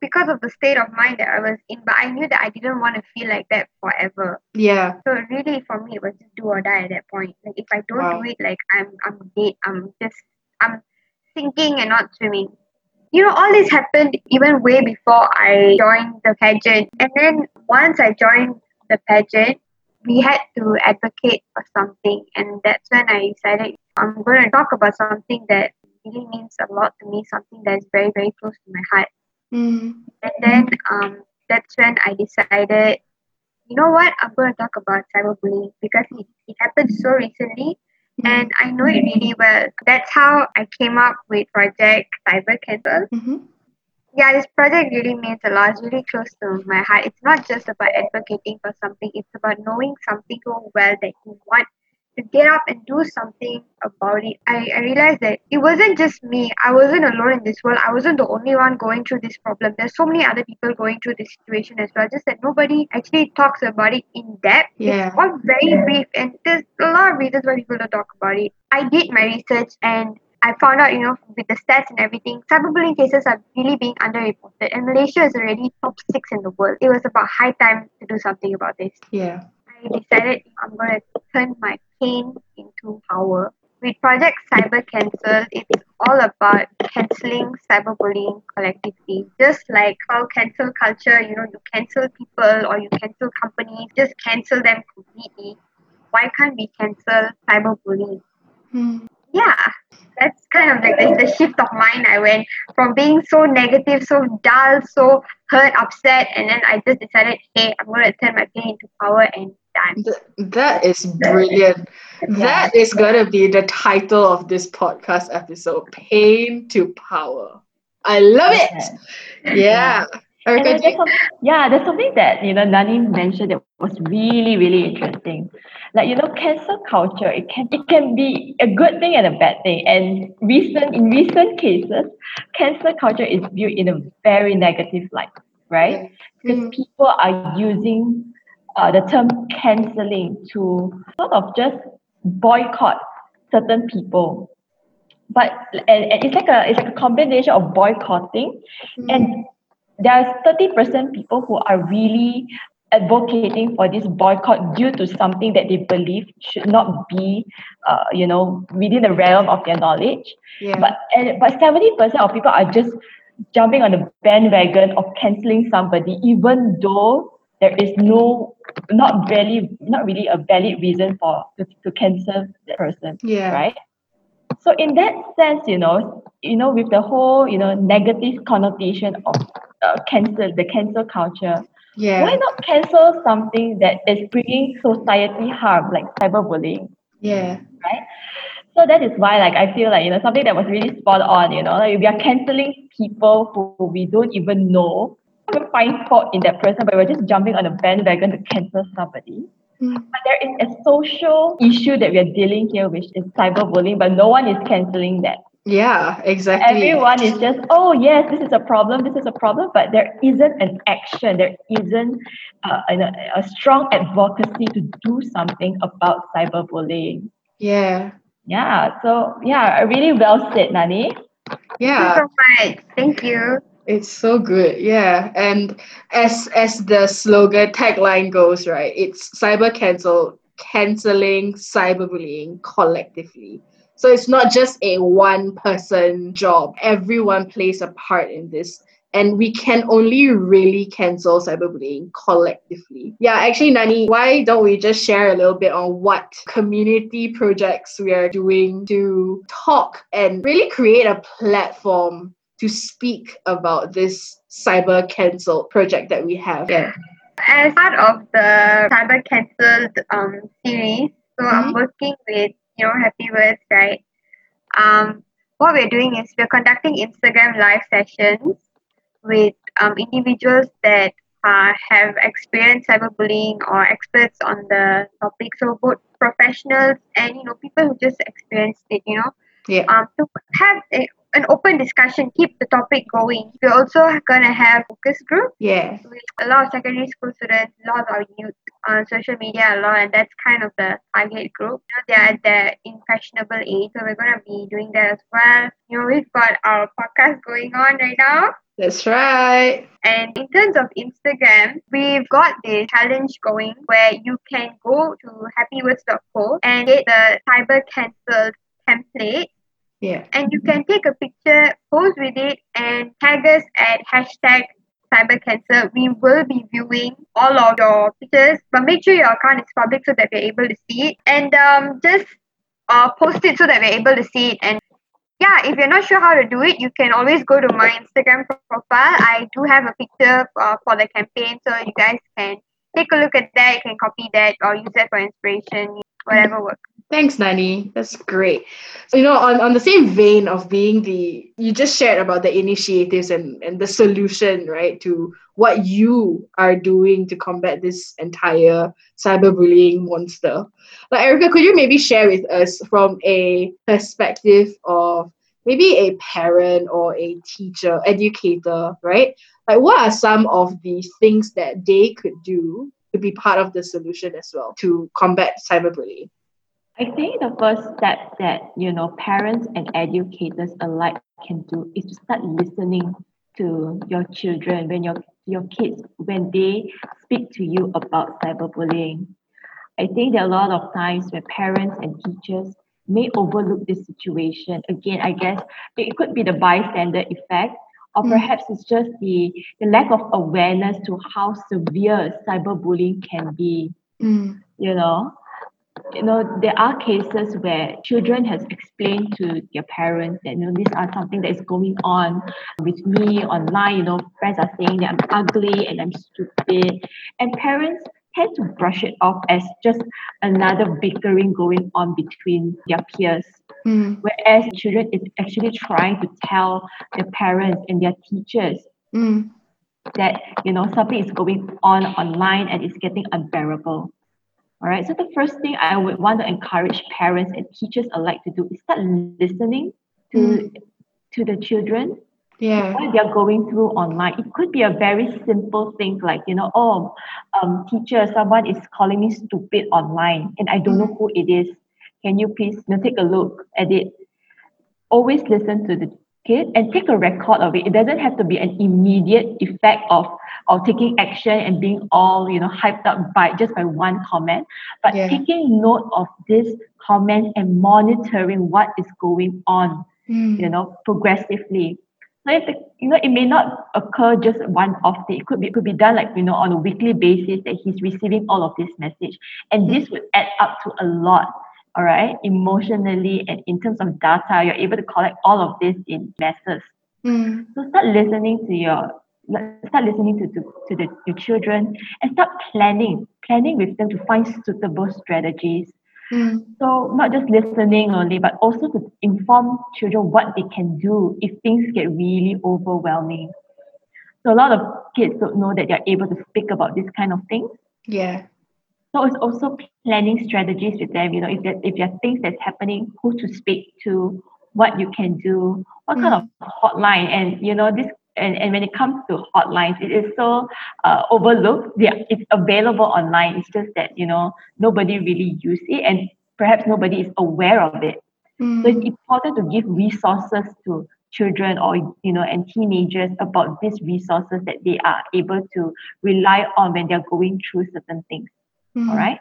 because of the state of mind that I was in. But I knew that I didn't want to feel like that forever. Yeah. So really for me it was just do or die at that point. Like if I don't Wow. do it, like I'm I'm dead. I'm just I'm sinking and not swimming. You know, all this happened even way before I joined the pageant. And then once I joined the pageant, we had to advocate for something. And that's when I decided I'm going to talk about something that really means a lot to me, something that is very, very close to my heart. Mm. And then um, that's when I decided, you know what, I'm going to talk about cyberbullying because it, it happened so recently and I know it really well. That's how I came up with Project Cyber Cancel. Mm-hmm. Yeah, this project really means a lot. It's really close to my heart. It's not just about advocating for something, it's about knowing something so well that you want to get up and do something about it. I, I realized that it wasn't just me. I wasn't alone in this world. I wasn't the only one going through this problem. There's so many other people going through this situation as well. Just that nobody actually talks about it in depth. Yeah. It's all very brief and there's a lot of reasons why people don't talk about it. I did my research and I found out, you know, with the stats and everything, cyberbullying cases are really being underreported, and Malaysia is already top six in the world. It was about high time to do something about this. Yeah. I decided I'm going to turn my pain into power. With Project Cyber Cancel, it's all about canceling cyberbullying collectively. Just like how cancel culture, you know, you cancel people or you cancel companies, just cancel them completely. Why can't we cancel cyberbullying? Mm. yeah that's kind of like the, the shift of mind i went from being so negative so dull so hurt upset and then i just decided hey i'm going to turn my pain into power and Th- that is brilliant. That is gonna be the title of this podcast episode: "Pain to Power." I love it. Yeah. Erica, there's you- yeah, there's something that you know Nani mentioned that was really really interesting. Like you know, cancel culture it can it can be a good thing and a bad thing. And recent in recent cases, cancel culture is viewed in a very negative light, right? Because Mm. people are using uh, the term canceling to sort of just boycott certain people. But and, and it's like a it's like a combination of boycotting and there's 30% people who are really advocating for this boycott due to something that they believe should not be, uh, you know, within the realm of their knowledge. yeah. But and, but 70% of people are just jumping on the bandwagon of canceling somebody, even though there is no, not really, not really a valid reason for to, to cancel that person yeah. right? So in that sense, you know, you know, with the whole, you know, negative connotation of uh, cancel, the cancel culture, Yeah. why not cancel something that is bringing society harm, like cyberbullying, Yeah. right? So that is why, like, I feel like you know something that was really spot on. You know, like we are canceling people who we don't even know, we find fault in that person, but we're just jumping on a bandwagon to cancel somebody. Mm. But there is a social issue that we are dealing here, which is cyberbullying, but no one is canceling that. Yeah. Exactly. Everyone is just, oh yes, this is a problem, this is a problem, but there isn't an action, there isn't uh, a, a strong advocacy to do something about cyberbullying. Yeah. Yeah, so yeah, really well said, Nani. Yeah. thank you so much thank you It's so good. Yeah. And as as the slogan tagline goes, right? It's cyber cancel, canceling cyberbullying collectively. So it's not just a one person job. Everyone plays a part in this. And we can only really cancel cyberbullying collectively. Yeah, actually, Nani, why don't we just share a little bit on what community projects we are doing to talk and really create a platform to speak about this cyber cancel project that we have? Yeah. As part of the cyber cancelled um, series, so mm-hmm. I'm working with you know Happy Words, right? Um, what we're doing is we're conducting Instagram live sessions with um, individuals that uh, have experienced cyberbullying or experts on the topic. So both professionals and you know people who just experienced it. You know, yeah. Um, to have a, an open discussion, keep the topic going. We're also gonna have focus group. Yeah. With a lot of secondary school students, a lot of our youth on social media a lot, and that's kind of the target group. You know, they're at the impressionable age, so we're gonna be doing that as well. You know, we've got our podcast going on right now. That's right. And in terms of Instagram, we've got this challenge going where you can go to happywords.co and get the cyber cancelled template yeah. And you can take a picture, pose with it, and tag us at hashtag cyber cancel. We will be viewing all of your pictures, but make sure your account is public so that we're able to see it. And um, just uh, post it so that we're able to see it. And yeah, if you're not sure how to do it, you can always go to my Instagram profile. I do have a picture uh, for the campaign, so you guys can take a look at that. You can copy that or use that for inspiration, whatever works. Thanks, Nani. That's great. So, you know, on, on the same vein of being the, you just shared about the initiatives and, and the solution, right, to what you are doing to combat this entire cyberbullying monster. Like, Erica, could you maybe share with us from a perspective of maybe a parent or a teacher, educator, right? Like, what are some of the things that they could do to be part of the solution as well to combat cyberbullying? I think the first step that you know parents and educators alike can do is to start listening to your children when your your kids when they speak to you about cyberbullying. I think there are a lot of times where parents and teachers may overlook this situation. Again, I guess it could be the bystander effect, or mm. perhaps it's just the, the lack of awareness to how severe cyberbullying can be. Mm. You know, you know, there are cases where children has explained to their parents that, you know, these are something that is going on with me online. You know, friends are saying that I'm ugly and I'm stupid. And parents tend to brush it off as just another bickering going on between their peers. Mm. Whereas children is actually trying to tell their parents and their teachers mm. that, you know, something is going on online and it's getting unbearable. All right. So the first thing I would want to encourage parents and teachers alike to do is start listening to mm. to the children. Yeah. What they're going through online. It could be a very simple thing like, you know, oh, um, teacher, someone is calling me stupid online and I don't mm. know who it is. Can you please you know, take a look at it? Always listen to the kid and take a record of it. It doesn't have to be an immediate effect of of taking action and being all you know hyped up by just by one comment, but yeah. taking note of this comment and monitoring what is going on, mm. you know, progressively. So if the, you know, it may not occur just one off day. It could be it could be done like you know on a weekly basis that he's receiving all of this message, and this would add up to a lot all right, emotionally and in terms of data, you're able to collect all of this in masses. Mm. So start listening to your start listening to, to, to the, your children and start planning, planning with them to find suitable strategies. Mm. So not just listening only, but also to inform children what they can do if things get really overwhelming. So a lot of kids don't know that they're able to speak about this kind of thing. Yeah. So it's also planning strategies with them. You know, if there, if there are things that's happening, who to speak to, what you can do, what mm. kind of hotline, and you know this. And, and when it comes to hotlines, it is so uh, overlooked. Yeah, it's available online. It's just that you know nobody really use it, and perhaps nobody is aware of it. Mm. So it's important to give resources to children or you know and teenagers about these resources that they are able to rely on when they're going through certain things mm. all right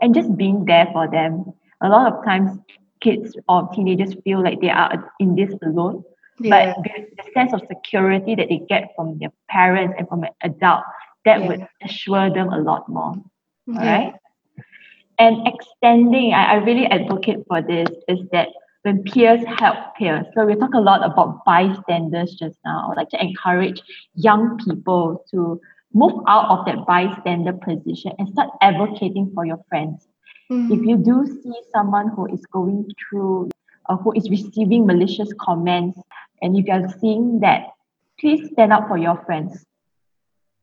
and just being there for them a lot of times kids or teenagers feel like they are in this alone. Yeah. But with the sense of security that they get from their parents and from an adult, that Yeah. would assure them a lot more. Yeah. All right. And extending, I, I really advocate for this, is that when peers help peers. So we talk a lot about bystanders just now. I would like to encourage young people to move out of that bystander position and start advocating for your friends. Mm. If you do see someone who is going through or who is receiving malicious comments, and if you are seeing that, please stand up for your friends.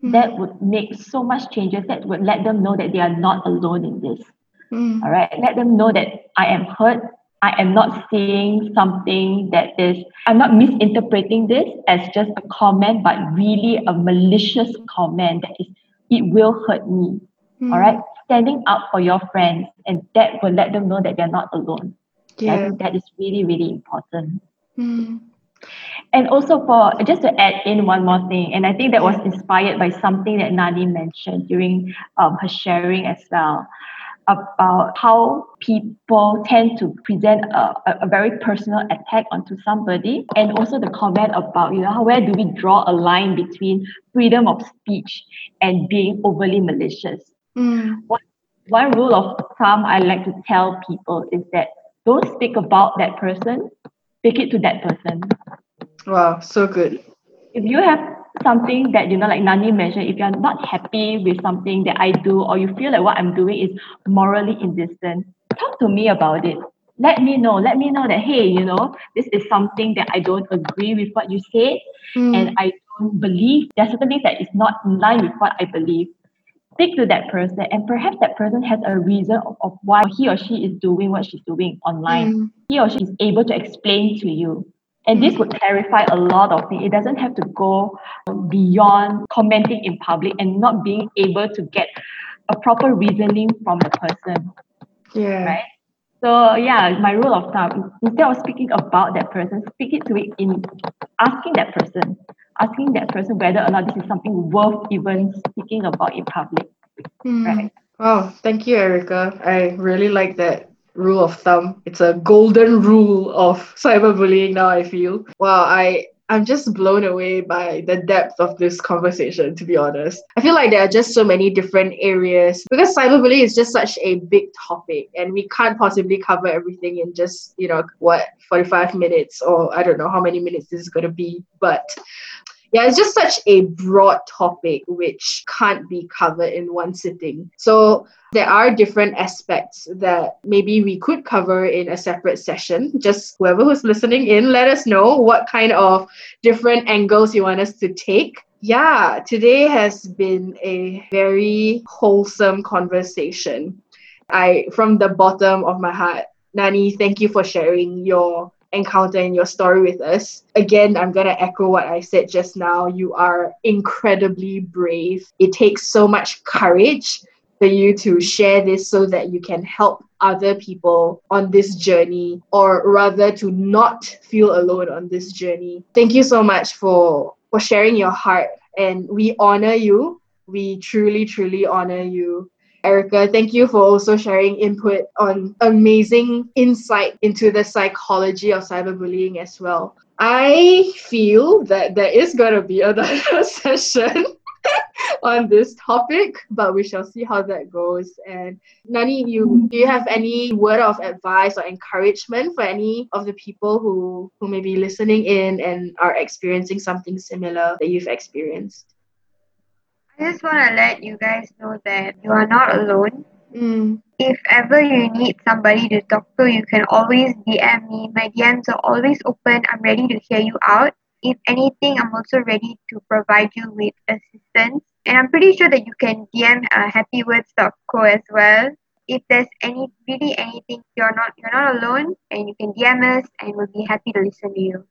Mm. That would make so much changes. That would let them know that they are not alone in this. Mm. All right. Let them know that I am hurt. I am not seeing something that is, I'm not misinterpreting this as just a comment, but really a malicious comment that is, it will hurt me. Mm. All right. Standing up for your friends, and that will let them know that they're not alone. Yeah. I think that is really, really important. Mm. And also for just to add in one more thing, and I think that was inspired by something that Nani mentioned during um, her sharing as well about how people tend to present a, a, very personal attack onto somebody and also the comment about you know how, where do we draw a line between freedom of speech and being overly malicious Mm. one rule of thumb I like to tell people is that don't speak about that person, speak it to that person. Wow, so good. If you have something that you know, like Nani mentioned, if you're not happy with something that I do, or you feel like what I'm doing is morally indecent, talk to me about it. Let me know. Let me know that hey, you know, this is something that I don't agree with what you said, Mm. and I don't believe there's certain things that is not in line with what I believe. Speak to that person, and perhaps that person has a reason of, of why he or she is doing what she's doing online. Mm. He or she is able to explain to you. And this would clarify a lot of things. It doesn't have to go beyond commenting in public and not being able to get a proper reasoning from the person, Yeah. right? So yeah, my rule of thumb, instead of speaking about that person, speak it to it in asking that person, asking that person whether or not this is something worth even speaking about in public, Mm. right? Wow, thank you, Erica. I really like that rule of thumb. It's a golden rule of cyberbullying now, I feel. Wow, I I'm just blown away by the depth of this conversation, to be honest. I feel like there are just so many different areas because cyberbullying is just such a big topic and we can't possibly cover everything in just, you know, what, 45 minutes or I don't know how many minutes this is going to be. But yeah, it's just such a broad topic which can't be covered in one sitting. So there are different aspects that maybe we could cover in a separate session. Just whoever who's listening in, let us know what kind of different angles you want us to take. Yeah, today has been a very wholesome conversation. I, from the bottom of my heart, Nani, thank you for sharing your encounter and your story with us. Again, I'm going to echo what I said just now. You are incredibly brave. It takes so much courage for you to share this so that you can help other people on this journey, or rather to not feel alone on this journey. Thank you so much for, for sharing your heart, and we honor you. We truly, truly honor you. Erica, thank you for also sharing input on amazing insight into the psychology of cyberbullying as well. I feel that there is going to be another session on this topic, but we shall see how that goes. And Nani, you do you have any word of advice or encouragement for any of the people who who may be listening in and are experiencing something similar that you've experienced? I just want to let you guys know that you are not alone. Mm, If ever you need somebody to talk to, you can always DM me. My DMs are always open. I'm ready to hear you out. If anything, I'm also ready to provide you with assistance. And I'm pretty sure that you can DM uh, happywords.co as well. If there's any really anything, you're not you're not alone, and you can DM us, and we'll be happy to listen to you.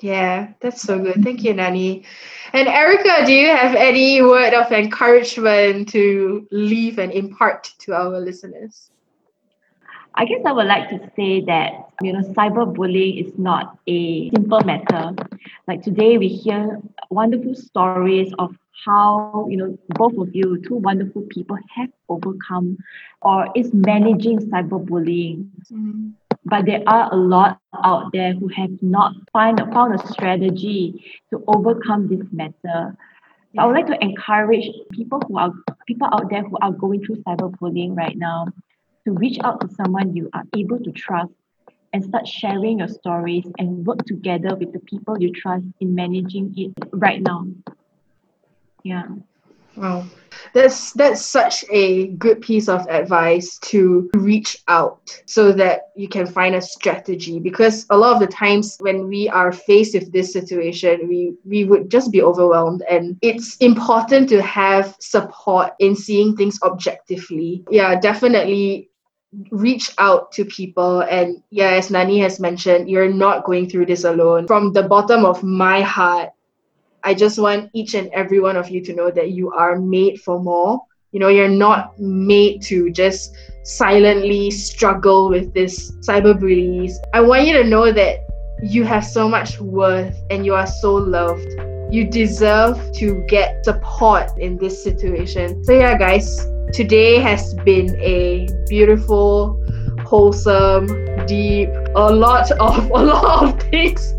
Yeah, that's so good. Thank you, Nani. And Erica, do you have any word of encouragement to leave and impart to our listeners? I guess I would like to say that you know cyberbullying is not a simple matter. Like today we hear wonderful stories of how you know both of you, two wonderful people, have overcome or is managing cyberbullying. Mm-hmm. But there are a lot out there who have not find found a strategy to overcome this matter. So I would like to encourage people who are people out there who are going through cyberbullying right now to reach out to someone you are able to trust and start sharing your stories and work together with the people you trust in managing it right now. Yeah. Wow. That's that's such a good piece of advice to reach out so that you can find a strategy because a lot of the times when we are faced with this situation we we would just be overwhelmed and it's important to have support in seeing things objectively. Yeah, definitely reach out to people. And yeah as nani has mentioned you're not going through this alone. From the bottom of my heart i just want each and every one of you to know that you are made for more. You know you're not made to just silently struggle with this cyberbullies i want you to know that you have so much worth and you are so loved. You deserve to get support in this situation. So yeah guys Today has been a beautiful, wholesome, deep, a lot of a lot of things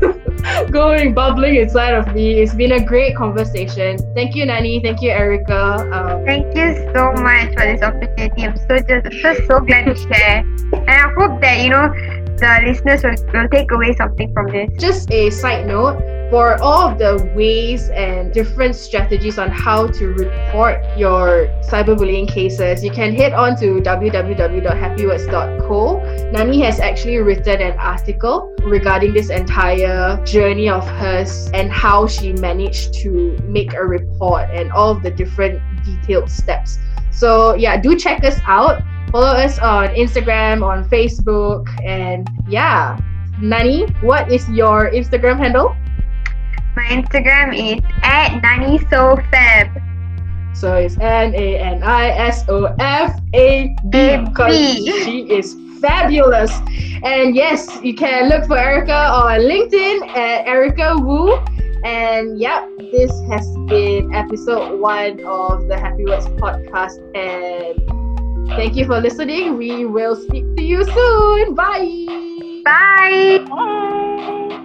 going bubbling inside of me. It's been a great conversation. Thank you, Nani. Thank you, Erica. Um, Thank you so much for this opportunity. I'm so just so so glad to share, and I hope that you know the listeners will, take away something from this. Just a side note for all of the ways and different strategies on how to report your cyberbullying cases, you can head on to www.happywords.co. Nani has actually written an article regarding this entire journey of hers and how she managed to make a report and all of the different detailed steps. So, yeah, do check us out. Follow us on Instagram, on Facebook, and yeah. Nani, what is your Instagram handle? My Instagram is at nanisofab. So it's N A N I S O F A B because she is fabulous. And yes, you can look for Erica on LinkedIn at Erica Woo. And yep, this has been episode one of the Happy Words podcast. And thank you for listening. We will speak to you soon. Bye. Bye. Bye.